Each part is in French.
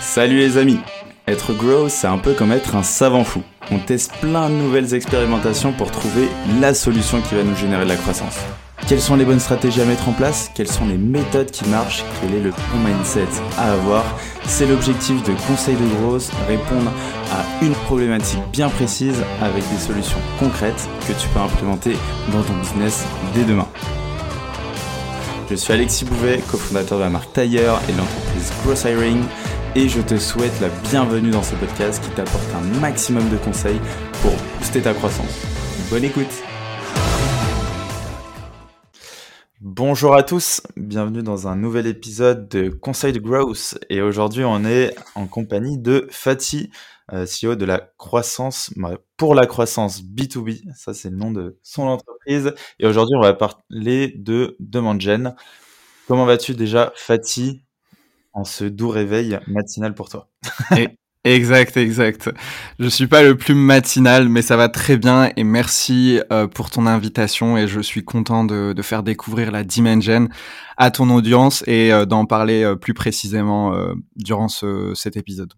Salut les amis Être grow, c'est un peu comme être un savant fou. On teste plein de nouvelles expérimentations pour trouver la solution qui va nous générer de la croissance. Quelles sont les bonnes stratégies à mettre en place? Quelles sont les méthodes qui marchent? Quel est le bon mindset à avoir? C'est l'objectif de Conseil de Growth, répondre à une problématique bien précise avec des solutions concrètes que tu peux implémenter dans ton business dès demain. Je suis Alexis Bouvet, cofondateur de la marque Tailleur et de l'entreprise Gross Hiring et je te souhaite la bienvenue dans ce podcast qui t'apporte un maximum de conseils pour booster ta croissance. Bonne écoute. Bonjour à tous, bienvenue dans un nouvel épisode de Conseil de Growth. Et aujourd'hui on est en compagnie de Fatih, CEO de la croissance pour la croissance B2B, ça c'est le nom de son entreprise et aujourd'hui on va parler de demande gen. Comment vas-tu déjà Fatih en ce doux réveil matinal pour toi? exact, exact. Je suis pas le plus matinal, mais ça va très bien et merci euh, pour ton invitation et je suis content de, faire découvrir la Dimension à ton audience et euh, d'en parler euh, plus précisément durant cet épisode.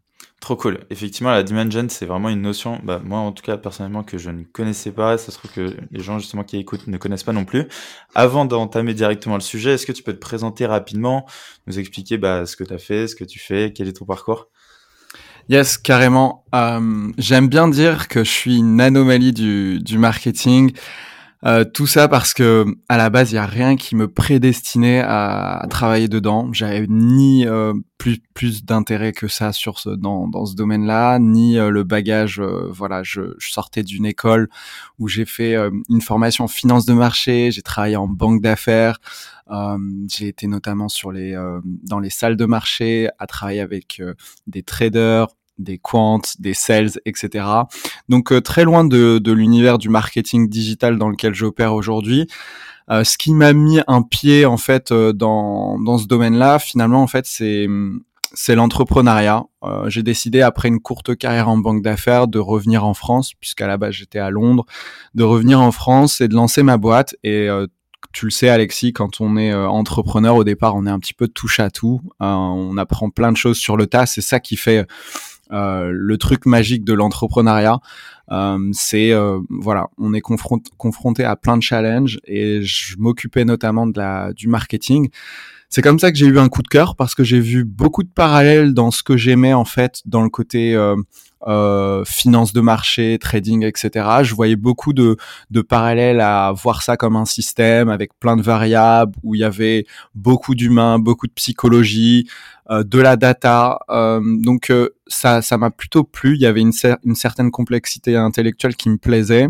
Trop cool. Effectivement, la dimension, c'est vraiment une notion, bah, moi en tout cas personnellement, que je ne connaissais pas. Ça se trouve que les gens justement qui écoutent ne connaissent pas non plus. Avant d'entamer directement le sujet, est-ce que tu peux te présenter rapidement, nous expliquer bah, ce que tu as fait, ce que tu fais, quel est ton parcours? Yes, carrément. Euh, j'aime bien dire que je suis une anomalie du, du marketing. Euh, tout ça parce que à la base, il y a rien qui me prédestinait à, travailler dedans. J'avais ni euh, plus plus d'intérêt que ça sur ce dans dans ce domaine-là, ni euh, le bagage. voilà, je, je sortais d'une école où j'ai fait une formation en finance de marché. J'ai travaillé en banque d'affaires. j'ai été notamment sur les dans les salles de marché à travailler avec des traders, des quants, des sales, etc. Donc euh, très loin de, de l'univers du marketing digital dans lequel j'opère aujourd'hui. Euh, ce qui m'a mis un pied en fait euh, dans, dans ce domaine-là, finalement en fait c'est c'est l'entrepreneuriat. j'ai décidé après une courte carrière en banque d'affaires de revenir en France, puisqu'à la base j'étais à Londres, de revenir en France et de lancer ma boîte. Et tu le sais Alexis, quand on est entrepreneur au départ, on est un petit peu touche à tout. on apprend plein de choses sur le tas. C'est ça qui fait euh, le truc magique de l'entrepreneuriat, euh, c'est euh, voilà, on est confronté à plein de challenges et je m'occupais notamment de la du marketing. C'est comme ça que j'ai eu un coup de cœur parce que j'ai vu beaucoup de parallèles dans ce que j'aimais en fait dans le côté euh, euh, finance de marché, trading, etc. Je voyais beaucoup de, de parallèles à voir ça comme un système avec plein de variables où il y avait beaucoup d'humains, beaucoup de psychologie, euh, de la data. Euh, donc euh, ça, ça m'a plutôt plu. Il y avait une, certaine complexité intellectuelle qui me plaisait.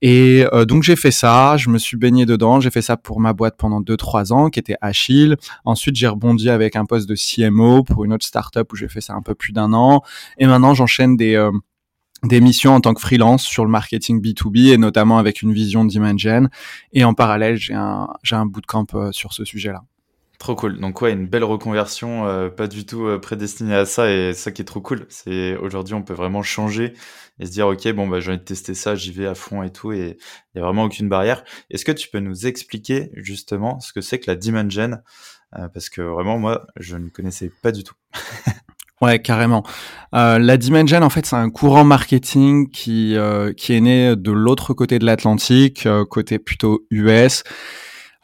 Et euh, donc j'ai fait ça, je me suis baigné dedans, j'ai fait ça pour ma boîte pendant 2-3 ans qui était Achille. Ensuite j'ai rebondi avec un poste de CMO pour une autre startup où j'ai fait ça un peu plus d'un an. Et maintenant j'enchaîne des euh, des missions en tant que freelance sur le marketing B2B et notamment avec une vision d'Imagen. Et en parallèle j'ai un un bootcamp euh, sur ce sujet-là. Trop cool. Donc ouais, une belle reconversion, euh, pas du tout euh, prédestinée à ça et ça qui est trop cool. C'est aujourd'hui on peut vraiment changer et se dire ok bon bah j'ai envie de tester ça, j'y vais à fond et tout et il y a vraiment aucune barrière. Est-ce que tu peux nous expliquer justement ce que c'est que la Dimension euh, parce que vraiment moi je ne connaissais pas du tout. Ouais, carrément. Euh, la Dimension, en fait, c'est un courant marketing qui qui est né de l'autre côté de l'Atlantique, côté plutôt US,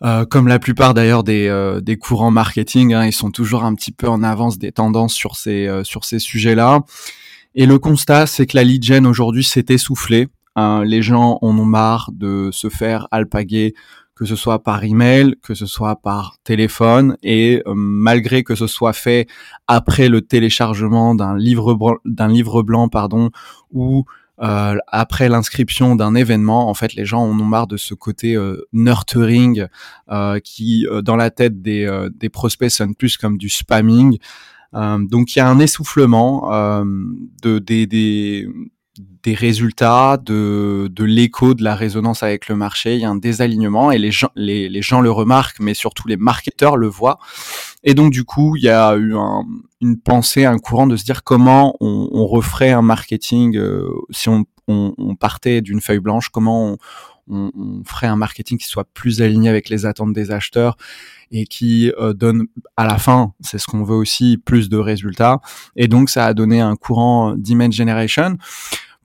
euh, comme la plupart d'ailleurs des, euh, des courants marketing, hein, ils sont toujours un petit peu en avance des tendances sur ces, euh, sur ces sujets-là. Et le constat, c'est que la lead gen aujourd'hui s'est essoufflée. Hein. les gens en ont marre de se faire alpaguer, que ce soit par email, que ce soit par téléphone, et malgré que ce soit fait après le téléchargement d'un livre d'un livre blanc, pardon, ou euh, après l'inscription d'un événement, en fait, les gens en ont marre de ce côté euh, nurturing euh, qui, euh, dans la tête des, euh, des prospects, sonne plus comme du spamming. donc, il y a un essoufflement de, des, des, des résultats, de, de l'écho, de la résonance avec le marché. Il y a un désalignement et les gens, les gens le remarquent, mais surtout les marketeurs le voient. Et donc du coup, il y a eu un, une pensée, un courant de se dire comment on, on referait un marketing euh, si on, on, on partait d'une feuille blanche, comment on, ferait un marketing qui soit plus aligné avec les attentes des acheteurs et qui euh, donne à la fin, c'est ce qu'on veut aussi, plus de résultats. Et donc ça a donné un courant demand generation.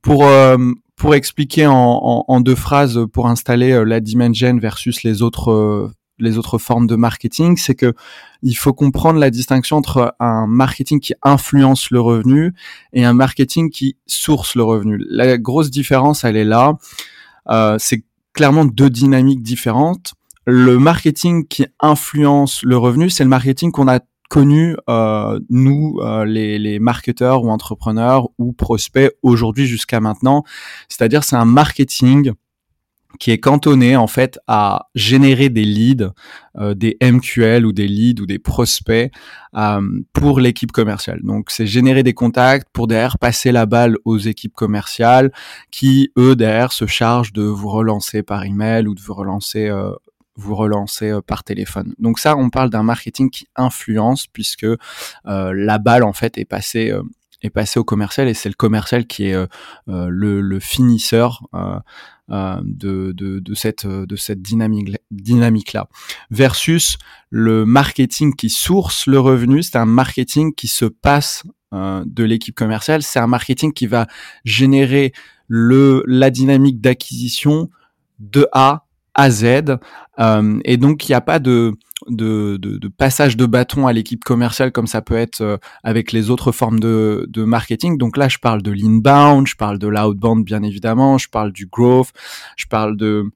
Pour euh, pour expliquer en, en, en, deux phrases, pour installer euh, la gen versus les autres les autres formes de marketing, c'est que il faut comprendre la distinction entre un marketing qui influence le revenu et un marketing qui source le revenu. La grosse différence, elle est là. Euh, c'est clairement deux dynamiques différentes. Le marketing qui influence le revenu, c'est le marketing qu'on a connu euh, nous euh, les, les marketeurs ou entrepreneurs ou prospects aujourd'hui jusqu'à maintenant. C'est-à-dire c'est un marketing qui est cantonné en fait à générer des leads, euh, des MQL ou des leads ou des prospects euh, pour l'équipe commerciale. Donc c'est générer des contacts pour derrière passer la balle aux équipes commerciales qui eux derrière se chargent de vous relancer par email ou de vous relancer euh, vous relancer par téléphone. Donc ça, on parle d'un marketing qui influence puisque la balle en fait est passée est passé au commercial et c'est le commercial qui est le, le, finisseur euh, de, de, de, cette, de cette dynamique, dynamique là. Versus le marketing qui source le revenu, c'est un marketing qui se passe euh, de l'équipe commerciale, c'est un marketing qui va générer le, la dynamique d'acquisition de A à Z. Euh, et donc, il n'y a pas de, de, de, passage de bâton à l'équipe commerciale comme ça peut être euh, avec les autres formes de, de marketing. Donc là, je parle de l'inbound, je parle de l'outbound bien évidemment, je parle du growth, je parle de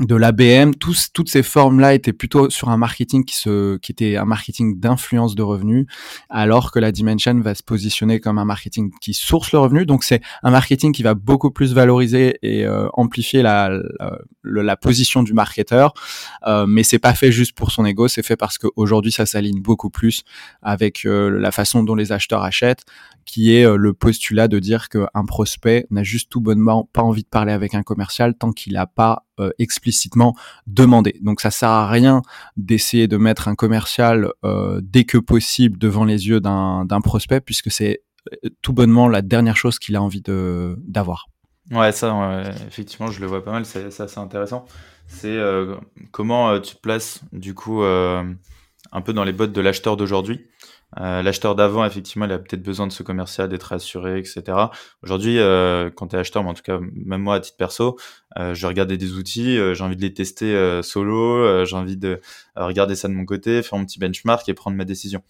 de l'ABM, tous, toutes ces formes-là étaient plutôt sur un marketing qui se, qui était un marketing d'influence de revenus, alors que la Dimension va se positionner comme un marketing qui source le revenu. Donc c'est un marketing qui va beaucoup plus valoriser et euh, amplifier la, la, la, position du marketeur, euh, mais c'est pas fait juste pour son ego, c'est fait parce qu'aujourd'hui ça s'aligne beaucoup plus avec euh, la façon dont les acheteurs achètent, qui est euh, le postulat de dire qu'un prospect n'a juste tout bonnement pas envie de parler avec un commercial tant qu'il n'a pas euh, explicitement demandé. Donc ça sert à rien d'essayer de mettre un commercial euh, dès que possible devant les yeux d'un prospect puisque c'est euh, tout bonnement la dernière chose qu'il a envie d'avoir. Ouais, ça, effectivement, je le vois pas mal, c'est assez intéressant. C'est comment tu te places, du coup, un peu dans les bottes de l'acheteur d'aujourd'hui? Euh, L'acheteur d'avant, effectivement, il a peut-être besoin de ce commercial, d'être assuré, etc. Aujourd'hui, euh, quand tu es acheteur, mais en tout cas, même moi, à titre perso, euh, je vais regarder des outils, euh, j'ai envie de les tester euh, solo, euh, j'ai envie de regarder ça de mon côté, faire mon petit benchmark et prendre ma décision.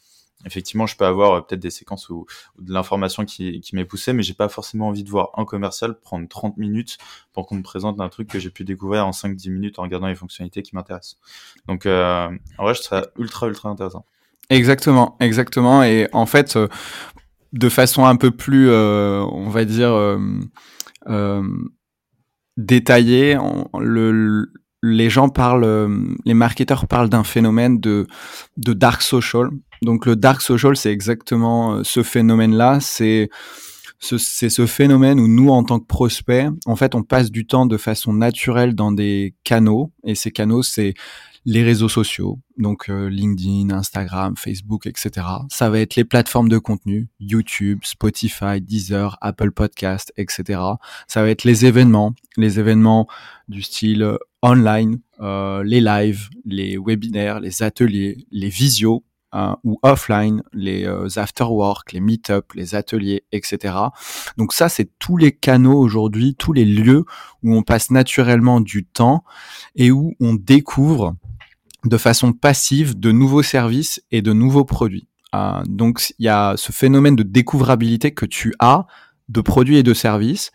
Effectivement, je peux avoir peut-être des séquences ou, de l'information qui, qui m'est poussée, mais j'ai pas forcément envie de voir un commercial prendre 30 minutes pour qu'on me présente un truc que j'ai pu découvrir en 5-10 minutes en regardant les fonctionnalités qui m'intéressent. Donc, en vrai, je trouve ultra, ultra intéressant. Exactement, exactement. Et en fait, euh, de façon un peu plus, euh, on va dire, euh, détaillée, le, les gens parlent, les marketeurs parlent d'un phénomène de, de dark social. Donc le dark social, c'est exactement ce phénomène-là. C'est c'est ce phénomène où nous, en tant que prospects, en fait, on passe du temps de façon naturelle dans des canaux. Et ces canaux, c'est les réseaux sociaux, donc euh, LinkedIn, Instagram, Facebook, etc. Ça va être les plateformes de contenu, YouTube, Spotify, Deezer, Apple Podcast, etc. Ça va être les événements, les événements du style euh, online, euh, les lives, les webinaires, les ateliers, les visios, ou offline, les after-work, les meet-up, les ateliers, etc. Donc ça, c'est tous les canaux aujourd'hui, tous les lieux où on passe naturellement du temps et où on découvre de façon passive de nouveaux services et de nouveaux produits. Euh, donc il y a ce phénomène de découvrabilité que tu as de produits et de services,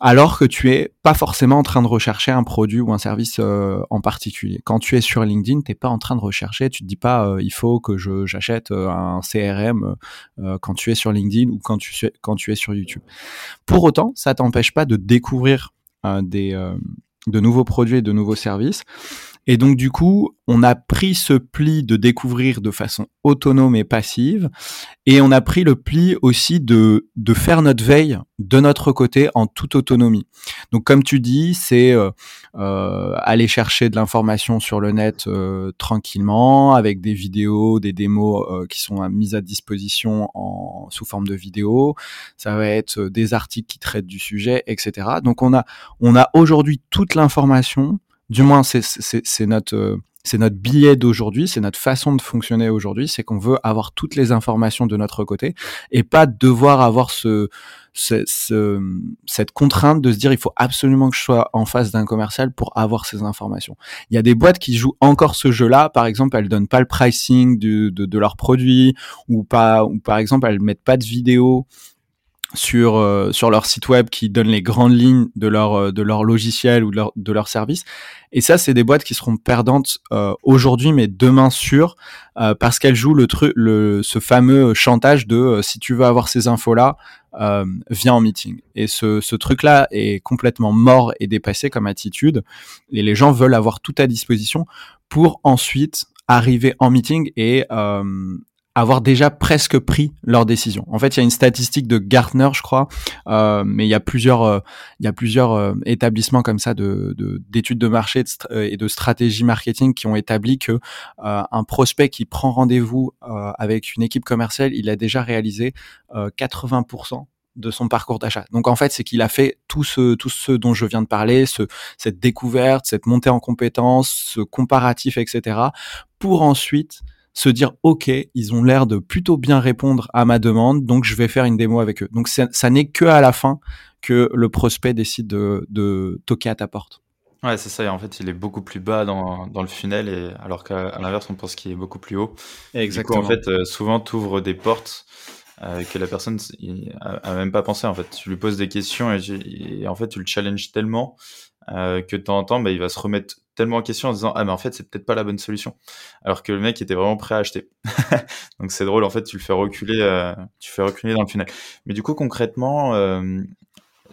alors que tu es pas forcément en train de rechercher un produit ou un service euh, en particulier. Quand tu es sur LinkedIn, t'es pas en train de rechercher, tu te dis pas euh, il faut que j'achète un CRM quand tu es sur LinkedIn ou quand tu quand es sur YouTube. Pour autant, ça t'empêche pas de découvrir des de nouveaux produits et de nouveaux services. Et donc du coup, on a pris ce pli de découvrir de façon autonome et passive, et on a pris le pli aussi de, de faire notre veille de notre côté en toute autonomie. Donc comme tu dis, c'est euh, euh, aller chercher de l'information sur le net euh, tranquillement, avec des vidéos, des démos qui sont mises à disposition en, sous forme de vidéos. Ça va être des articles qui traitent du sujet, etc. Donc on a, on a aujourd'hui toute l'information du moins c'est notre euh, notre billet d'aujourd'hui, c'est notre façon de fonctionner aujourd'hui, c'est qu'on veut avoir toutes les informations de notre côté et pas devoir avoir ce, ce, cette contrainte de se dire il faut absolument que je sois en face d'un commercial pour avoir ces informations. Il y a des boîtes qui jouent encore ce jeu-là, par exemple elles donnent pas le pricing de, de, de leurs produits ou pas ou par exemple elles mettent pas de vidéo sur euh, sur leur site web qui donnent les grandes lignes de leur euh, de leur logiciel ou de leur de leur service. Et ça c'est des boîtes qui seront perdantes euh, aujourd'hui mais demain sûr parce qu'elles jouent le truc le ce fameux chantage de si tu veux avoir ces infos là viens en meeting. Et ce ce truc là est complètement mort et dépassé comme attitude. Et les gens veulent avoir tout à disposition pour ensuite arriver en meeting et avoir déjà presque pris leur décision. En fait, il y a une statistique de Gartner, je crois, euh, mais il y a plusieurs, euh, il y a plusieurs euh, établissements comme ça de d'études de, marché et de stratégie marketing qui ont établi que un prospect qui prend rendez-vous avec une équipe commerciale, il a déjà réalisé 80% de son parcours d'achat. Donc en fait, c'est qu'il a fait tout ce tout ce dont je viens de parler, ce, cette découverte, cette montée en compétences, ce comparatif, etc. pour ensuite se dire ok, ils ont l'air de plutôt bien répondre à ma demande, donc je vais faire une démo avec eux. Donc ça, n'est que à la fin que le prospect décide de, de toquer à ta porte. Ouais, c'est ça. Et en fait, il est beaucoup plus bas dans, dans le funnel, et alors qu'à l'inverse, on pense qu'il est beaucoup plus haut. Exactement. Du coup, en fait, euh, souvent, tu ouvres des portes euh, que la personne a, même pas pensé. En fait, tu lui poses des questions et, en fait, tu le challenges tellement euh, que de temps en temps, bah, il va se remettre tellement en question en disant ah mais en fait c'est peut-être pas la bonne solution. Alors que le mec était vraiment prêt à acheter. Donc c'est drôle en fait tu le fais reculer euh, tu fais reculer dans le final mais du coup concrètement euh,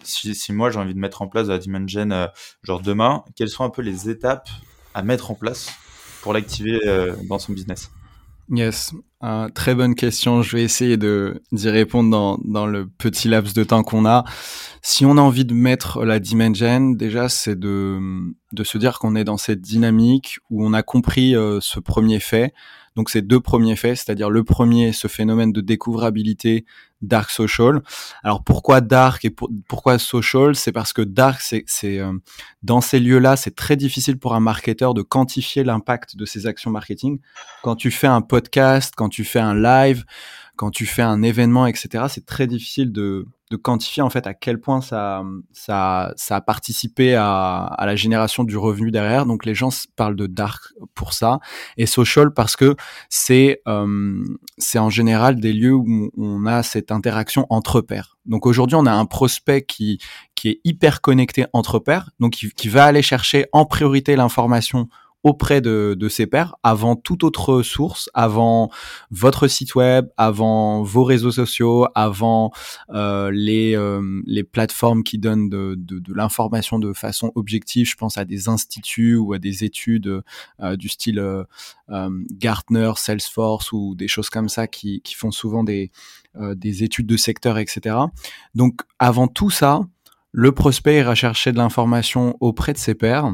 si, moi j'ai envie de mettre en place la Dimension genre demain quelles sont un peu les étapes à mettre en place pour l'activer dans son business? Yes, très bonne question. Je vais essayer de d'y répondre dans, dans le petit laps de temps qu'on a. Si on a envie de mettre la dimension, déjà c'est de de se dire qu'on est dans cette dynamique où on a compris euh, ce premier fait. Donc ces deux premiers faits, c'est-à-dire le premier, ce phénomène de découvrabilité dark social. Alors pourquoi dark et pourquoi social? C'est parce que dark, c'est euh, dans ces lieux-là, c'est très difficile pour un marketeur de quantifier l'impact de ses actions marketing. Quand tu fais un podcast, quand tu fais un live, quand tu fais un événement, etc., c'est très difficile de, de, quantifier en fait à quel point ça, ça, ça a participé à, à, la génération du revenu derrière. Donc les gens parlent de dark pour ça et social parce que c'est euh, c'est en général des lieux où on a cette interaction entre pairs. Donc aujourd'hui, on a un prospect qui qui est hyper connecté entre pairs, donc qui va aller chercher en priorité l'information auprès de, ses pairs avant toute autre source, avant votre site web, avant vos réseaux sociaux, avant euh, les, euh, les plateformes qui donnent de, de, l'information de façon objective. Je pense à des instituts ou à des études euh, du style Gartner, Salesforce ou des choses comme ça qui, qui font souvent des, des études de secteur, etc. Donc avant tout ça, le prospect ira chercher de l'information auprès de ses pairs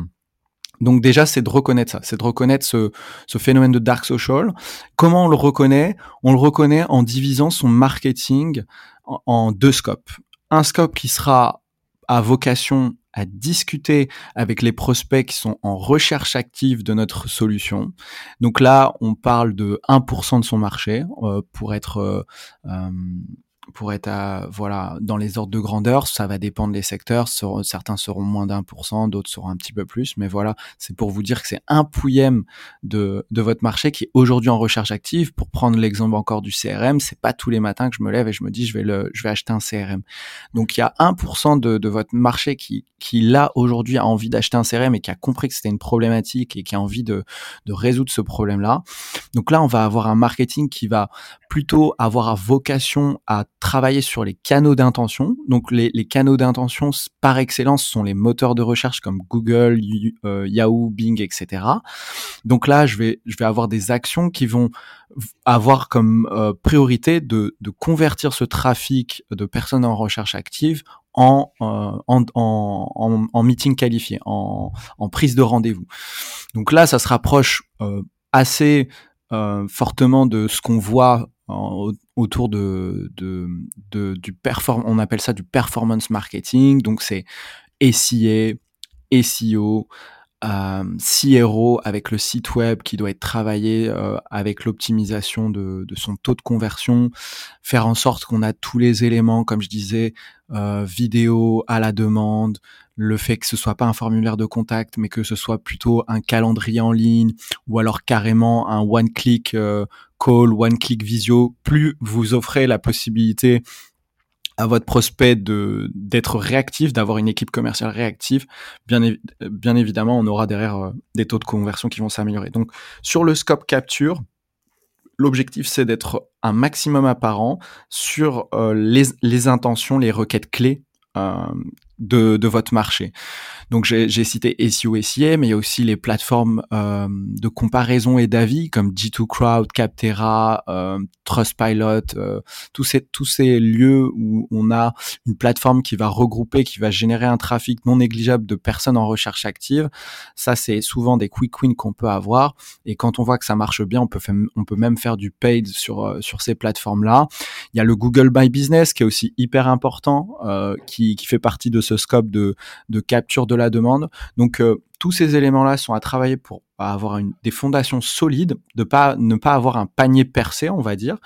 donc déjà, c'est de reconnaître ça, c'est de reconnaître ce, ce, phénomène de dark social. Comment on le reconnaît? On le reconnaît en divisant son marketing en, deux scopes. Un scope qui sera à vocation à discuter avec les prospects qui sont en recherche active de notre solution. Donc là, on parle de 1% de son marché euh, pour être euh, euh pour être à, voilà dans les ordres de grandeur, ça va dépendre des secteurs. Certains seront moins d'un pour cent, d'autres seront un petit peu plus. Mais voilà, c'est pour vous dire que c'est un pouillème de, de votre marché qui est aujourd'hui en recherche active. Pour prendre l'exemple encore du CRM, c'est pas tous les matins que je me lève et je me dis je vais le, je vais acheter un CRM. Donc il y a 1% de, de votre marché qui, qui là aujourd'hui a envie d'acheter un CRM et qui a compris que c'était une problématique et qui a envie de, de résoudre ce problème-là. Donc là, on va avoir un marketing qui va plutôt avoir vocation à travailler sur les canaux d'intention. Donc les, les canaux d'intention par excellence sont les moteurs de recherche comme Google, euh, Yahoo, Bing, etc. Donc là, je vais, je vais avoir des actions qui vont avoir comme euh, priorité de, de convertir ce trafic de personnes en recherche active en, euh, en, en, en, meeting qualifié, en, en prise de rendez-vous. Donc là, ça se rapproche euh, assez euh, fortement de ce qu'on voit autour de, de, de, du perform on appelle ça du performance marketing. Donc c'est SIA SEO euh, avec le site web qui doit être travaillé euh, avec l'optimisation de, de, son taux de conversion, faire en sorte qu'on a tous les éléments, comme je disais, euh, vidéo à la demande, le fait que ce soit pas un formulaire de contact, mais que ce soit plutôt un calendrier en ligne ou alors carrément un one-click call, one-click visio. Plus vous offrez la possibilité à votre prospect de d'être réactif, d'avoir une équipe commerciale réactive, bien, bien évidemment, on aura derrière euh, des taux de conversion qui vont s'améliorer. Donc, sur le scope capture, l'objectif c'est d'être un maximum apparent sur euh, les, les, intentions, les requêtes clés euh, de, de, votre marché. Donc j'ai cité SEO, SIA, mais il y a aussi les plateformes euh, de comparaison et d'avis comme G2 Crowd, Captera, euh, Trustpilot, euh, tous ces tous ces lieux où on a une plateforme qui va regrouper, qui va générer un trafic non négligeable de personnes en recherche active. Ça c'est souvent des quick wins qu'on peut avoir et quand on voit que ça marche bien, on peut on peut même faire du paid sur euh, sur ces plateformes là. Il y a le Google My Business qui est aussi hyper important, euh, qui qui fait partie de ce scope de capture de de la demande. Donc euh, tous ces éléments-là sont à travailler pour avoir une, des fondations solides, de pas ne pas avoir un panier percé, on va dire.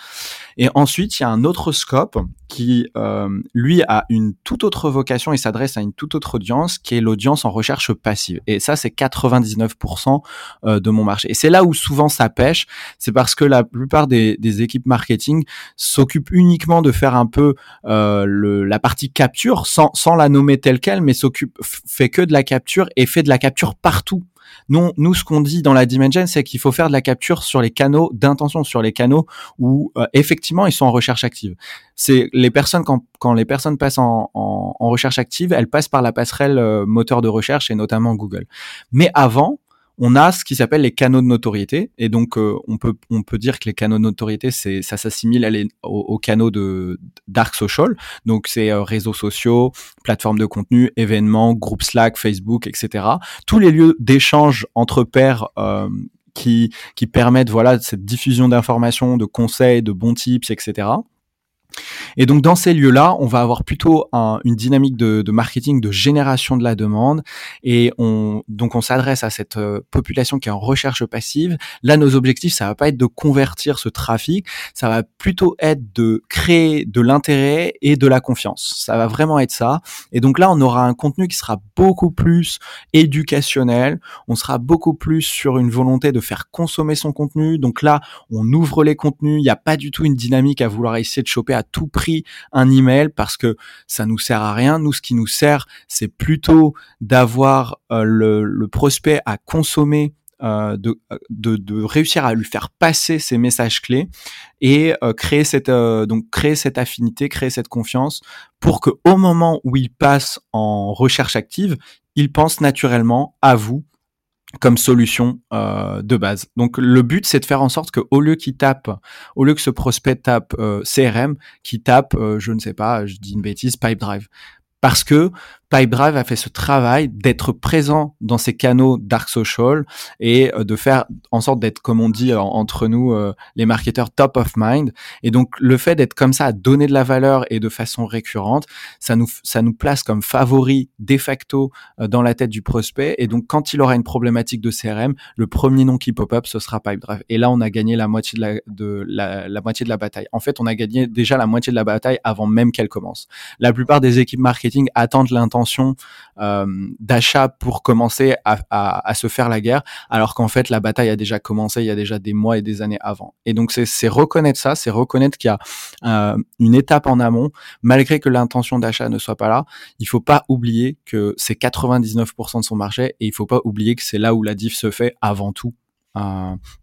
Et ensuite, il y a un autre scope qui, euh, lui, a une toute autre vocation et s'adresse à une toute autre audience, qui est l'audience en recherche passive. Et ça, c'est 99% euh, de mon marché. Et c'est là où souvent ça pêche, c'est parce que la plupart des, des équipes marketing s'occupent uniquement de faire un peu euh, le, la partie capture, sans, sans la nommer telle quelle, mais s'occupe fait que de la capture et fait de la capture partout. Nous, nous, ce qu'on dit dans la Dimension, c'est qu'il faut faire de la capture sur les canaux d'intention, sur les canaux où euh, effectivement ils sont en recherche active. C'est les personnes quand, quand les personnes passent en, en, recherche active, elles passent par la passerelle euh, moteur de recherche et notamment Google. Mais avant, on a ce qui s'appelle les canaux de notoriété. Et donc, euh, on, peut, on peut dire que les canaux de notoriété, c'est, ça s'assimile aux, canaux de dark social. Donc, c'est euh, réseaux sociaux, plateformes de contenu, événements, groupes Slack, Facebook, etc. Tous les lieux d'échange entre pairs euh, qui, qui permettent voilà cette diffusion d'informations, de conseils, de bons tips, etc. Et donc dans ces lieux-là, on va avoir plutôt une dynamique de, marketing de génération de la demande et on donc on s'adresse à cette euh, population qui est en recherche passive. Là, nos objectifs, ça va pas être de convertir ce trafic, ça va plutôt être de créer de l'intérêt et de la confiance. Ça va vraiment être ça. Et donc là, on aura un contenu qui sera beaucoup plus éducationnel. On sera beaucoup plus sur une volonté de faire consommer son contenu. Donc là, on ouvre les contenus. Il n'y a pas du tout une dynamique à vouloir essayer de choper à tout prix un email parce que ça nous sert à rien. Nous, ce qui nous sert, c'est plutôt d'avoir euh, le, prospect à consommer euh, de, réussir à lui faire passer ces messages clés et euh, créer cette donc créer cette affinité, créer cette confiance pour que au moment où il passe en recherche active, il pense naturellement à vous comme solution euh, de base. Donc le but c'est de faire en sorte que au lieu qu'il tape, au lieu que ce prospect tape euh, CRM, qu'il tape, euh, je ne sais pas, je dis une bêtise, Pipedrive, parce que Pipedrive a fait ce travail d'être présent dans ces canaux dark social et euh, de faire en sorte d'être, comme on dit entre nous, euh, les marketeurs top of mind. Et donc, le fait d'être comme ça, à donner de la valeur et de façon récurrente, ça nous, ça nous place comme favori de facto euh, dans la tête du prospect. Et donc, quand il aura une problématique de CRM, le premier nom qui pop-up, ce sera Pipedrive. Et là, on a gagné la moitié de la, de la, la moitié de la bataille. En fait, on a gagné déjà la moitié de la bataille avant même qu'elle commence. La plupart des équipes marketing attendent l'intention euh, d'achat pour commencer à, se faire la guerre, alors qu'en fait la bataille a déjà commencé il y a déjà des mois et des années avant. Et donc c'est reconnaître ça, c'est reconnaître qu'il y a euh, une étape en amont, malgré que l'intention d'achat ne soit pas là. Il faut pas oublier que c'est 99% de son marché et il faut pas oublier que c'est là où la diff se fait avant tout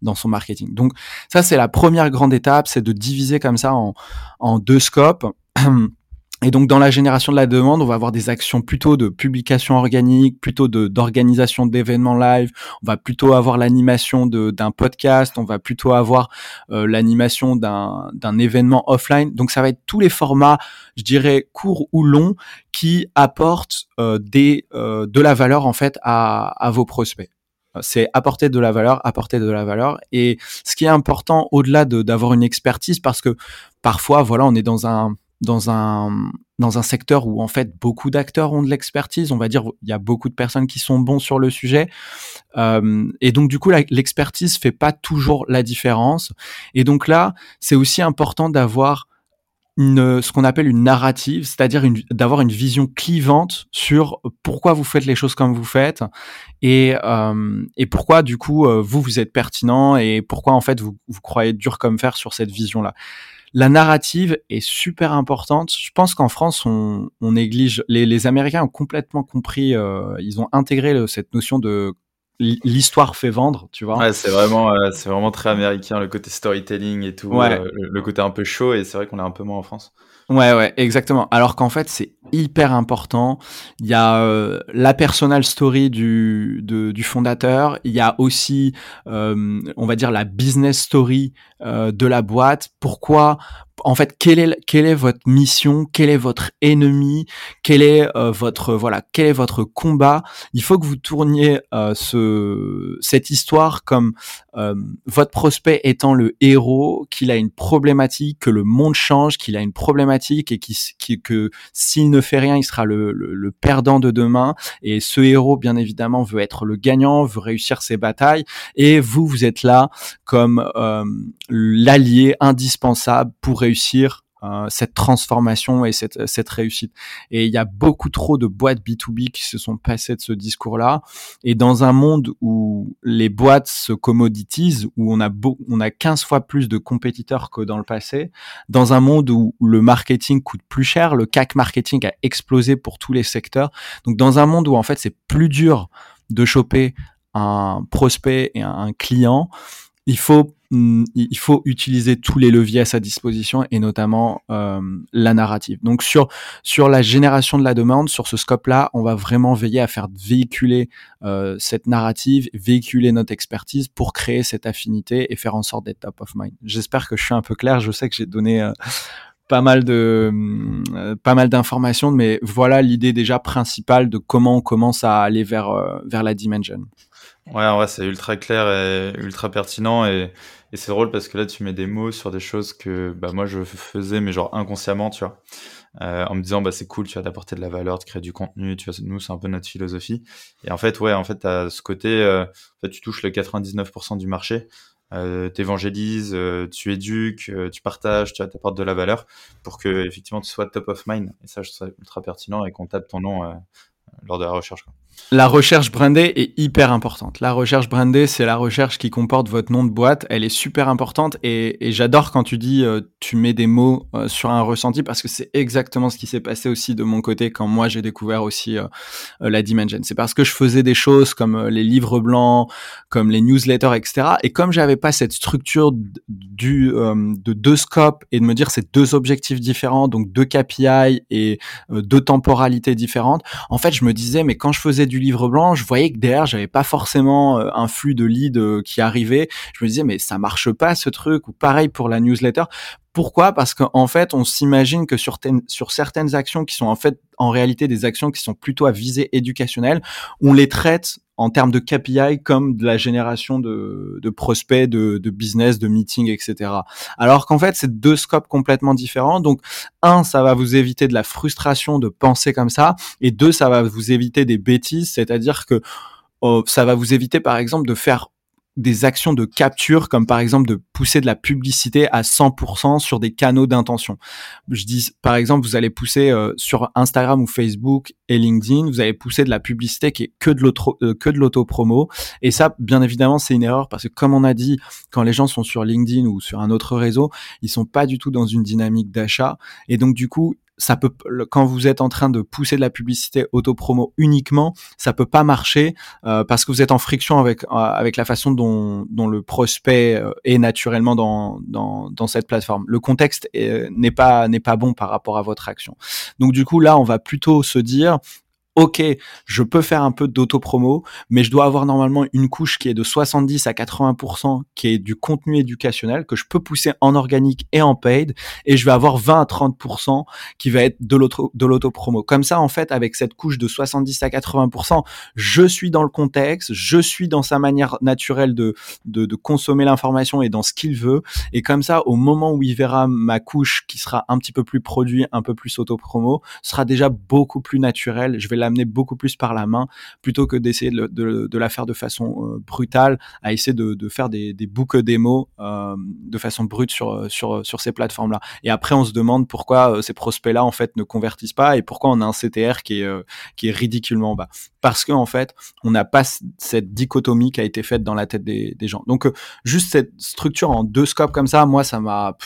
dans son marketing. Donc ça, c'est la première grande étape, c'est de diviser comme ça en deux scopes. Et donc dans la génération de la demande, on va avoir des actions plutôt de publication organique, plutôt d'organisation d'événements live. On va plutôt avoir l'animation d'un podcast. On va plutôt avoir euh, l'animation d'un d'un événement offline. Donc ça va être tous les formats, je dirais courts ou longs, qui apportent euh, des euh, de la valeur en fait à à vos prospects c'est apporter de la valeur, apporter de la valeur. Et ce qui est important au-delà d'avoir une expertise, parce que parfois, voilà, on est dans un dans un dans un secteur où en fait beaucoup d'acteurs ont de l'expertise, on va dire il y a beaucoup de personnes qui sont bons sur le sujet, euh, et donc du coup l'expertise fait pas toujours la différence. Et donc là, c'est aussi important d'avoir une, ce qu'on appelle une narrative, c'est-à-dire d'avoir une vision clivante sur pourquoi vous faites les choses comme vous faites et, euh, et pourquoi du coup euh, vous vous êtes pertinent et pourquoi en fait vous, vous croyez dur comme fer sur cette vision-là la narrative est super importante. Je pense qu'en France, on, néglige. Les, Américains ont complètement compris. Euh, ils ont intégré cette notion de l'histoire fait vendre, tu vois. Ouais, c'est vraiment, euh, c'est vraiment très américain le côté storytelling et tout, euh, le, côté un peu chaud. Et c'est vrai qu'on est un peu moins en France. Ouais, ouais, exactement. Alors qu'en fait, c'est hyper important. Il y a la personal story du, du fondateur. Il y a aussi, on va dire, la business story de la boîte. Pourquoi en fait, quelle est, est votre mission, quel est votre ennemi, quel est euh, votre voilà, quel est votre combat? Il faut que vous tourniez euh, ce, cette histoire comme euh, votre prospect étant le héros, qu'il a une problématique, que le monde change, qu'il a une problématique et que s'il ne fait rien, il sera le, le, le, perdant de demain. Et ce héros, bien évidemment, veut être le gagnant, veut réussir ses batailles. Et vous, vous êtes là comme l'allié indispensable pour réussir euh, cette transformation et cette, cette réussite. Et il y a beaucoup trop de boîtes B2B qui se sont passées de ce discours-là. Et dans un monde où les boîtes se commoditisent, où on a, on a 15 fois plus de compétiteurs que dans le passé, dans un monde où le marketing coûte plus cher, le CAC marketing a explosé pour tous les secteurs. Donc dans un monde où en fait c'est plus dur de choper un prospect et un client, il faut il faut utiliser tous les leviers à sa disposition et notamment euh, la narrative. Donc sur sur la génération de la demande, sur ce scope-là, on va vraiment veiller à faire véhiculer euh, cette narrative, véhiculer notre expertise pour créer cette affinité et faire en sorte d'être top of mind. J'espère que je suis un peu clair. Je sais que j'ai donné euh, pas mal de pas mal d'informations, mais voilà l'idée déjà principale de comment on commence à aller vers vers la dimension. Ouais, vrai, c'est ultra clair et ultra pertinent. Et, et c'est drôle parce que là, tu mets des mots sur des choses que bah, moi, je faisais, mais genre inconsciemment, tu vois. Euh, en me disant, bah, c'est cool, tu vas t'apporter de la valeur, de créer du contenu, tu vois, nous, c'est un peu notre philosophie. Et en fait, ouais, en fait, à ce côté, euh, tu touches le 99% du marché. Euh, t'évangélises, euh, tu éduques, tu partages, tu apportes de la valeur pour que effectivement tu sois top of mind. Et ça, je trouve ça ultra pertinent et qu'on tape ton nom lors de la recherche. Quoi. La recherche brandée est hyper importante. La recherche brandée, c'est la recherche qui comporte votre nom de boîte. Elle est super importante et, j'adore quand tu dis, euh, tu mets des mots euh, sur un ressenti parce que c'est exactement ce qui s'est passé aussi de mon côté quand moi j'ai découvert aussi euh, la Dimension. C'est parce que je faisais des choses comme les livres blancs, comme les newsletters, etc. Et comme j'avais pas cette structure du de deux scopes et de me dire c'est deux objectifs différents, donc deux KPI et deux temporalités différentes, en fait je me disais mais quand je faisais du livre blanc, je voyais que derrière, j'avais pas forcément euh, un flux de leads euh, qui arrivait. Je me disais, mais ça marche pas ce truc. Ou pareil pour la newsletter. Pourquoi? Parce qu'en fait, on s'imagine que sur, certaines actions qui sont en fait en réalité des actions qui sont plutôt à visée éducationnelle, on les traite en termes de KPI comme de la génération de, prospects, de, de, business, de meetings, etc. Alors qu'en fait, c'est deux scopes complètement différents. Donc, un, ça va vous éviter de la frustration de penser comme ça, et deux, ça va vous éviter des bêtises, c'est-à-dire que oh, ça va vous éviter, par exemple, de faire des actions de capture, comme par exemple de pousser de la publicité à 100% sur des canaux d'intention. Je dis, par exemple, vous allez pousser euh, sur Instagram ou Facebook et LinkedIn, vous allez pousser de la publicité qui est que de l'auto, euh, que de. Et ça, bien évidemment, c'est une erreur parce que comme on a dit, quand les gens sont sur LinkedIn ou sur un autre réseau, ils sont pas du tout dans une dynamique d'achat. Et donc, du coup, ça peut quand vous êtes en train de pousser de la publicité auto-promo uniquement, ça peut pas marcher euh, parce que vous êtes en friction avec euh, avec la façon dont, dont le prospect euh, est naturellement dans, dans, dans cette plateforme. Le contexte n'est pas n'est pas bon par rapport à votre action. Donc du coup là, on va plutôt se dire ok, je peux faire un peu d'auto-promo, mais je dois avoir normalement une couche qui est de 70 à 80% qui est du contenu éducationnel que je peux pousser en organique et en paid, et je vais avoir 20 à 30% qui va être de l'auto-promo. Comme ça, en fait, avec cette couche de 70 à 80%, je suis dans le contexte, je suis dans sa manière naturelle de, de, consommer l'information et dans ce qu'il veut, et comme ça, au moment où il verra ma couche qui sera un petit peu plus produit, un peu plus auto-promo, sera déjà beaucoup plus naturel. Je vais amener beaucoup plus par la main plutôt que d'essayer de, la faire de façon euh, brutale, à essayer de, faire des, book démos euh, de façon brute sur, sur, sur ces plateformes-là. Et après, on se demande pourquoi euh, ces prospects-là en fait ne convertissent pas et pourquoi on a un CTR qui est, qui est ridiculement bas. Parce qu'en en fait, on n'a pas cette dichotomie qui a été faite dans la tête des gens. Donc, juste cette structure en deux scopes comme ça, moi, ça m'a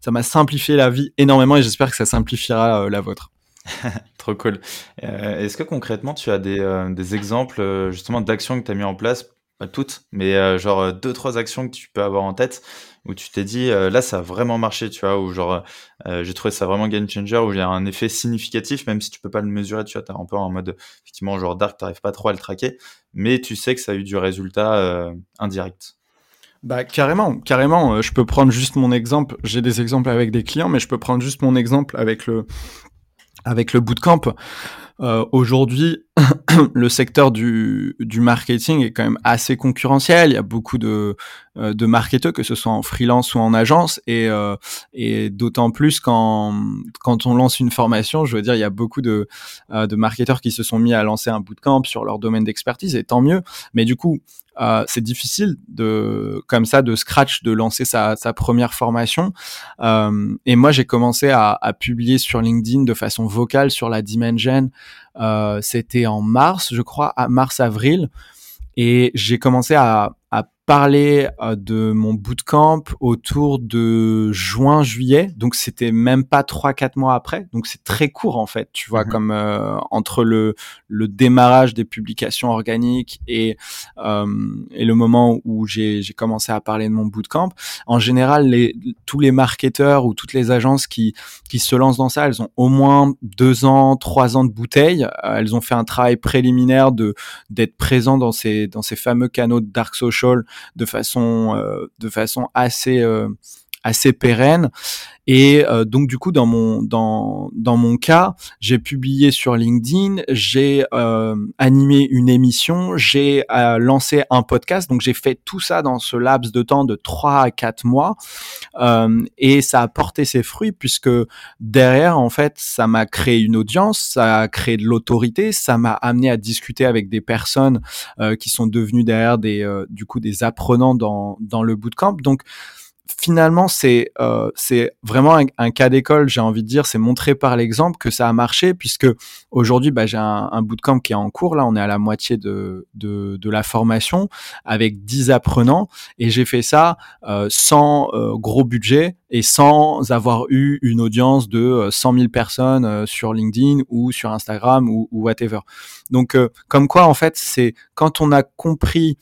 ça m'a simplifié la vie énormément et j'espère que ça simplifiera la vôtre. Trop cool. Euh, est-ce que concrètement, tu as des, euh, exemples euh, justement d'actions que tu as mis en place? Pas toutes, mais genre deux, trois actions que tu peux avoir en tête où tu t'es dit là, ça a vraiment marché, tu vois, ou genre j'ai trouvé ça vraiment game changer, où il y a un effet significatif, même si tu peux pas le mesurer, tu vois, tu un peu en mode effectivement genre dark, t'arrives pas trop à le traquer, mais tu sais que ça a eu du résultat indirect. Bah carrément, carrément. Je peux prendre juste mon exemple. J'ai des exemples avec des clients, mais je peux prendre juste mon exemple avec le avec le bootcamp. Euh, Aujourd'hui, le secteur du, du marketing est quand même assez concurrentiel. Il y a beaucoup de, euh, de marketeurs, que ce soit en freelance ou en agence, et, euh, et d'autant plus quand, quand on lance une formation, je veux dire, il y a beaucoup de, euh, de marketeurs qui se sont mis à lancer un bootcamp sur leur domaine d'expertise, et tant mieux. Mais du coup, euh, c'est difficile de comme ça de scratch de lancer sa, sa première formation. Euh, et moi, j'ai commencé à, à, publier sur LinkedIn de façon vocale sur la Dimension. Euh, C'était en mars, je crois, à mars avril. Et j'ai commencé à parler euh, de mon bootcamp autour de juin juillet. Donc c'était même pas trois quatre mois après. Donc c'est très court en fait tu vois mhm. comme euh, entre le le démarrage des publications organiques et euh, et le moment où j'ai j'ai commencé à parler de mon bootcamp. En général les tous les marketeurs ou toutes les agences qui qui se lancent dans ça elles ont au moins deux ans trois ans de bouteille. Elles ont fait un travail préliminaire de d'être présents dans ces dans ces fameux canaux de dark social de façon euh, de façon assez euh, assez pérenne. Et euh, donc du coup dans mon dans dans mon cas, j'ai publié sur LinkedIn, j'ai euh, animé une émission, j'ai euh, lancé un podcast. Donc j'ai fait tout ça dans ce laps de temps de 3 à 4 mois et ça a porté ses fruits puisque derrière en fait, ça m'a créé une audience, ça a créé de l'autorité, ça m'a amené à discuter avec des personnes qui sont devenues derrière des du coup des apprenants dans dans le bootcamp. Donc finalement, c'est euh, c'est vraiment un, cas d'école, j'ai envie de dire, c'est montré par l'exemple que ça a marché, puisque aujourd'hui, bah, j'ai un, un, bootcamp qui est en cours, là, on est à la moitié de, de, de la formation, avec 10 apprenants, et j'ai fait ça euh, sans euh, gros budget et sans avoir eu une audience de 100 000 personnes sur LinkedIn ou sur Instagram ou, ou whatever. Donc, comme quoi, en fait, c'est quand on a compris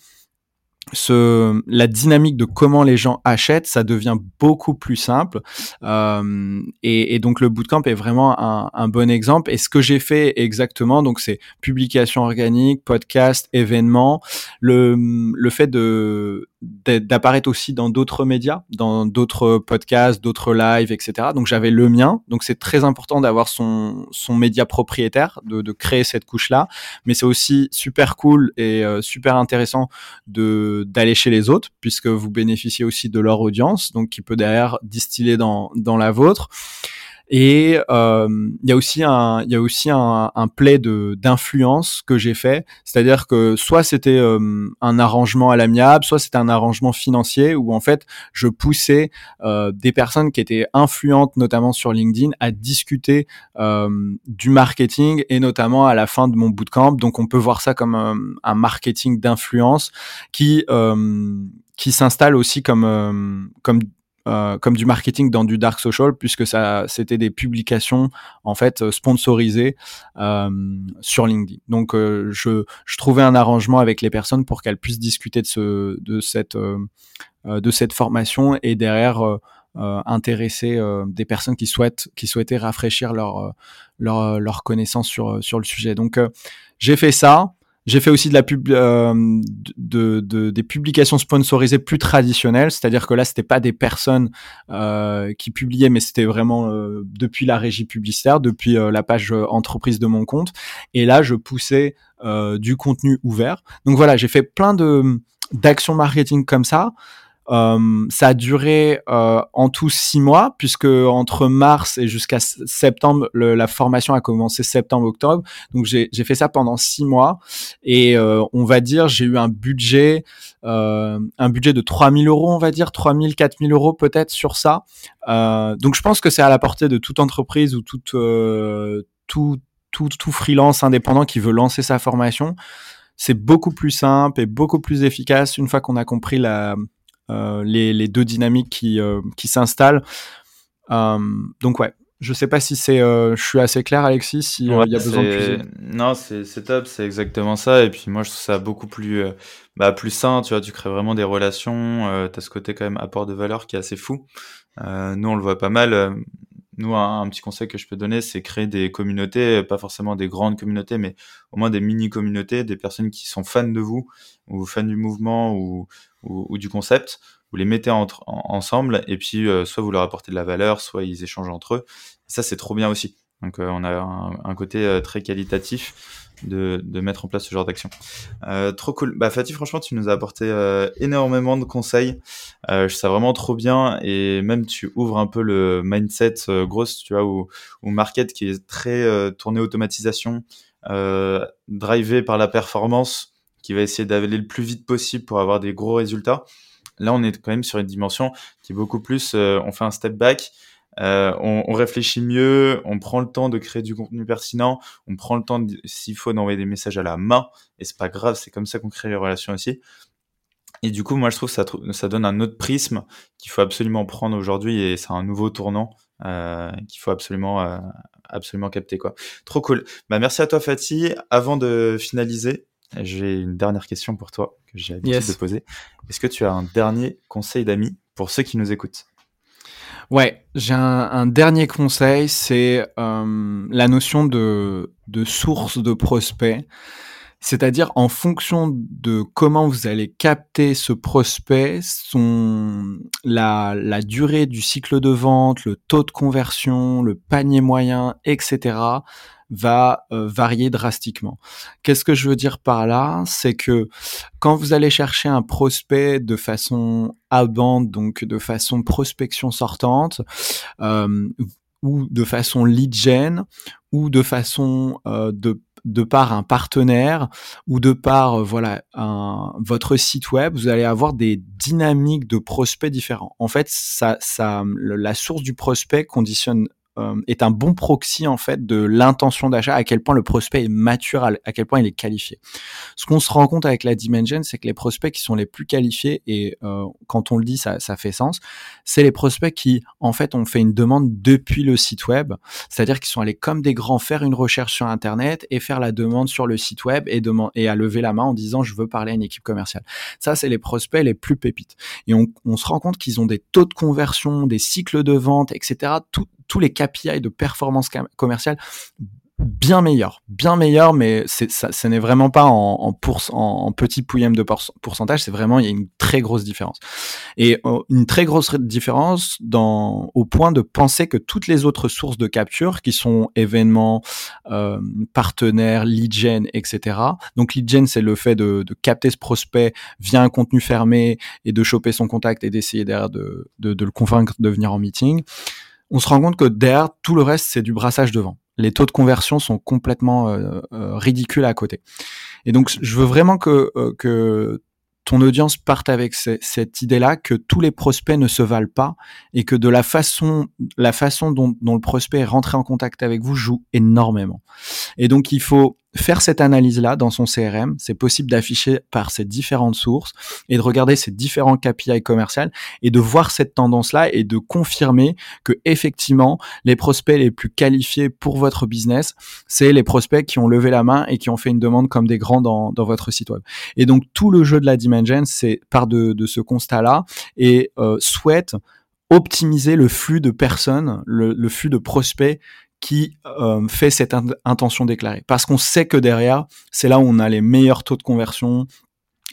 ce, la dynamique de comment les gens achètent, ça devient beaucoup plus simple. Euh, et, et, donc le bootcamp est vraiment un, un bon exemple. Et ce que j'ai fait exactement, donc c'est publication organique, podcast, événements, le, le fait de d'apparaître aussi dans d'autres médias, dans d'autres podcasts, d'autres lives, etc. Donc j'avais le mien. Donc c'est très important d'avoir son, son média propriétaire, de, de créer cette couche-là. Mais c'est aussi super cool et euh, super intéressant de d'aller chez les autres puisque vous bénéficiez aussi de leur audience, donc qui peut derrière distiller dans dans la vôtre. Et euh, il y a aussi un, il y a aussi un, un play de d'influence que j'ai fait, c'est-à-dire que soit c'était euh, un arrangement à l'amiable, soit c'était un arrangement financier où en fait je poussais euh, des personnes qui étaient influentes, notamment sur LinkedIn, à discuter du marketing et notamment à la fin de mon bootcamp. Donc on peut voir ça comme un, un marketing d'influence qui qui s'installe aussi comme comme euh, comme du marketing dans du dark social puisque ça c'était des publications en fait sponsorisées euh, sur LinkedIn. Donc je, je trouvais un arrangement avec les personnes pour qu'elles puissent discuter de ce de cette de cette formation et derrière intéresser des personnes qui souhaitent qui souhaitaient rafraîchir leur leur leur connaissance sur sur le sujet. Donc j'ai fait ça. J'ai fait aussi de la pub, euh, de, de, des publications sponsorisées plus traditionnelles, c'est-à-dire que là, c'était pas des personnes euh, qui publiaient, mais c'était vraiment euh, depuis la régie publicitaire, depuis euh, la page euh, entreprise de mon compte. Et là, je poussais du contenu ouvert. Donc voilà, j'ai fait plein de d'actions marketing comme ça. Euh, ça a duré euh, en tout six mois, puisque entre mars et jusqu'à septembre, le, la formation a commencé septembre-octobre. Donc j'ai fait ça pendant six mois, et euh, on va dire j'ai eu un budget, euh, un budget de 3000 euros, on va dire 3000, 4000 euros peut-être sur ça. donc je pense que c'est à la portée de toute entreprise ou toute tout, tout, tout freelance indépendant qui veut lancer sa formation. C'est beaucoup plus simple et beaucoup plus efficace une fois qu'on a compris la, euh, les, les, deux dynamiques qui, euh, qui s'installent. Euh, donc ouais, je sais pas si c'est, je suis assez clair, Alexis, s'il il y a besoin de. Non, c'est top, c'est exactement ça. Et puis moi, je trouve ça beaucoup plus, bah, plus sain. Tu vois, tu crées vraiment des relations. Euh, tu as ce côté quand même apport de valeur qui est assez fou. Euh, nous, on le voit pas mal. Nous, un, petit conseil que je peux donner, c'est créer des communautés, pas forcément des grandes communautés, mais au moins des mini-communautés, des personnes qui sont fans de vous, ou fans du mouvement, ou, ou, du concept. Vous les mettez ensemble, et puis euh, soit vous leur apportez de la valeur, soit ils échangent entre eux. Ça, c'est trop bien aussi. Donc, euh, on a un, côté euh, très qualitatif de, mettre en place ce genre d'action. Trop cool. Bah Fatih, franchement, tu nous as apporté énormément de conseils. Je sais vraiment trop bien et même tu ouvres un peu le mindset grosse, tu vois, ou, ou market qui est très tourné automatisation, drivé par la performance, qui va essayer d'aller le plus vite possible pour avoir des gros résultats. Là, on est quand même sur une dimension qui est beaucoup plus, on fait un step back, euh, on, réfléchit mieux, on prend le temps de créer du contenu pertinent, on prend le temps, s'il faut, d'envoyer des messages à la main, et c'est pas grave, c'est comme ça qu'on crée les relations aussi. Et du coup, moi, je trouve que ça, donne un autre prisme qu'il faut absolument prendre aujourd'hui, et c'est un nouveau tournant euh, qu'il faut absolument, euh, absolument capter. Quoi. Trop cool. Bah, merci à toi, Fatih. Avant de finaliser, j'ai une dernière question pour toi que j'ai l'habitude de poser. Est-ce que tu as un dernier conseil d'amis pour ceux qui nous écoutent? Ouais, j'ai un, dernier conseil, c'est euh, la notion de, de source de prospect. C'est-à-dire en fonction de comment vous allez capter ce prospect, son, la, la durée du cycle de vente, le taux de conversion, le panier moyen, etc va euh, varier drastiquement. Qu'est-ce que je veux dire par là? C'est que quand vous allez chercher un prospect de façon outbound, donc de façon prospection sortante, euh, ou de façon lead gen, ou de façon euh, de de par un partenaire ou de par voilà un, votre site web, vous allez avoir des dynamiques de prospects différents. En fait, ça, ça, la source du prospect conditionne euh, est un bon proxy en fait de l'intention d'achat, à quel point le prospect est mature, à, quel point il est qualifié. Ce qu'on se rend compte avec la Dimension, c'est que les prospects qui sont les plus qualifiés, et euh, quand on le dit, ça, ça fait sens, c'est les prospects qui en fait ont fait une demande depuis le site web, c'est-à-dire qu'ils sont allés comme des grands faire une recherche sur Internet et faire la demande sur le site web et, et à lever la main en disant je veux parler à une équipe commerciale. Ça, c'est les prospects les plus pépites. Et on, on se rend compte qu'ils ont des taux de conversion, des cycles de vente, etc. Tout, tous les KPI de performance commerciale bien meilleur, bien meilleur, mais ce n'est vraiment pas en, en, petit pouillème de pourcentage, c'est vraiment il y a une très grosse différence et euh, une très grosse différence au point de penser que toutes les autres sources de capture qui sont événements, euh, partenaires, lead gen, etc. Donc lead gen c'est le fait de, capter ce prospect via un contenu fermé et de choper son contact et d'essayer derrière de, de, de le convaincre de venir en meeting on se rend compte que derrière, tout le reste, c'est du brassage de vent. Les taux de conversion sont complètement euh, euh, ridicules à côté. Et donc, je veux vraiment que, euh, que ton audience parte avec cette idée-là que tous les prospects ne se valent pas et que de la façon, la façon dont, dont, le prospect est rentré en contact avec vous joue énormément. Et donc, il faut faire cette analyse-là dans son CRM. C'est possible d'afficher par ces différentes sources et de regarder ces différents KPI commerciaux et de voir cette tendance-là et de confirmer que effectivement les prospects les plus qualifiés pour votre business, c'est les prospects qui ont levé la main et qui ont fait une demande comme des grands dans, votre site web. Et donc tout le jeu de la Dimension, c'est part de, de ce constat-là et euh, souhaite optimiser le flux de personnes, le, le flux de prospects qui euh, fait cette intention déclarée. Parce qu'on sait que derrière, c'est là où on a les meilleurs taux de conversion,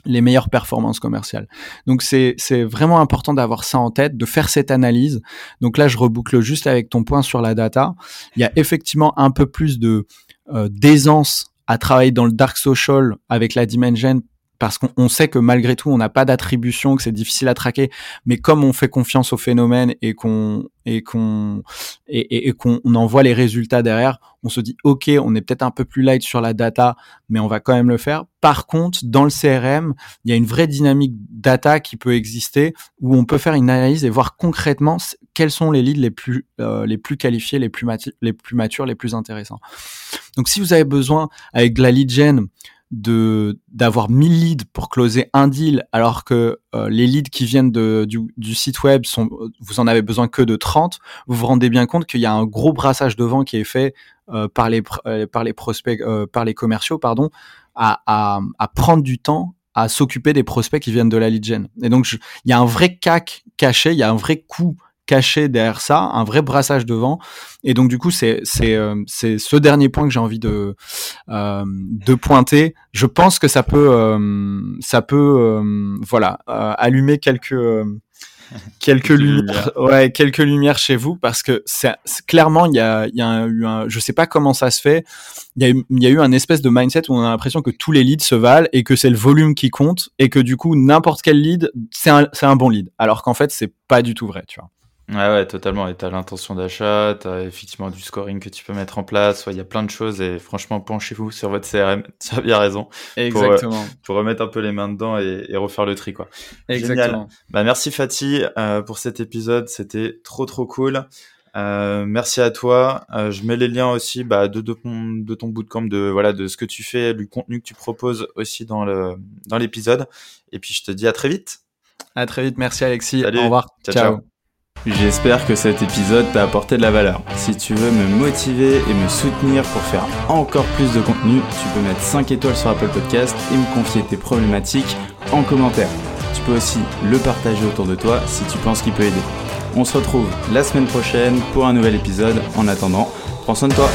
les meilleures performances commerciales. Donc c'est c'est vraiment important d'avoir ça en tête, de faire cette analyse. Donc là, je reboucle juste avec ton point sur la data. Il y a effectivement un peu plus de euh, d'aisance à travailler dans le dark social avec la dimension parce qu'on sait que malgré tout, on n'a pas d'attribution, que c'est difficile à traquer. Mais comme on fait confiance au phénomène et qu'on et qu'on et, qu'on en voit les résultats derrière, on se dit ok, on est peut-être un peu plus light sur la data, mais on va quand même le faire. Par contre, dans le CRM, il y a une vraie dynamique data qui peut exister où on peut faire une analyse et voir concrètement quels sont les leads les plus euh, les plus qualifiés, les plus les plus matures, les plus intéressants. Donc, si vous avez besoin avec la lead gen de d'avoir 1000 leads pour closer un deal alors que euh, les leads qui viennent de, du, du, site web sont vous en avez besoin que de 30 vous vous rendez bien compte qu'il y a un gros brassage de vent qui est fait euh, par les euh, par les prospects par les commerciaux pardon à, à, à prendre du temps à s'occuper des prospects qui viennent de la lead gen. Et donc il y a un vrai cac caché il y a un vrai coût caché derrière ça, un vrai brassage de vent. Et donc du coup, c'est c'est euh, c'est ce dernier point que j'ai envie de euh, de pointer. Je pense que ça peut euh, ça peut voilà allumer quelques quelques lumières, ouais, quelques lumières chez vous parce que c'est clairement il y a, il y a eu un, je sais pas comment ça se fait, il y a eu, il y a eu un espèce de mindset où on a l'impression que tous les leads se valent et que c'est le volume qui compte et que du coup n'importe quel lead c'est un, c'est un bon lead alors qu'en fait c'est pas du tout vrai, tu vois. Ouais, ouais, totalement. Et t'as l'intention d'achat, t'as effectivement du scoring que tu peux mettre en place. Il y a plein de choses. Et franchement, penchez-vous sur votre CRM. Tu as bien raison. Exactement. Pour, remettre un peu les mains dedans et, et refaire le tri, quoi. Exactement. Bah, merci Fatih euh, pour cet épisode. C'était trop, trop cool. Euh, merci à toi. Euh, je mets les liens aussi bah, de, de, ton, de ton bootcamp, de voilà, de ce que tu fais, du contenu que tu proposes aussi dans le dans l'épisode. Et puis je te dis à très vite. À très vite. Merci Alexis. Au revoir. ciao. ciao. J'espère que cet épisode t'a apporté de la valeur. Si tu veux me motiver et me soutenir pour faire encore plus de contenu, tu peux mettre 5 étoiles sur Apple Podcast et me confier tes problématiques en commentaire. Tu peux aussi le partager autour de toi si tu penses qu'il peut aider. On se retrouve la semaine prochaine pour un nouvel épisode. En attendant, prends soin de toi.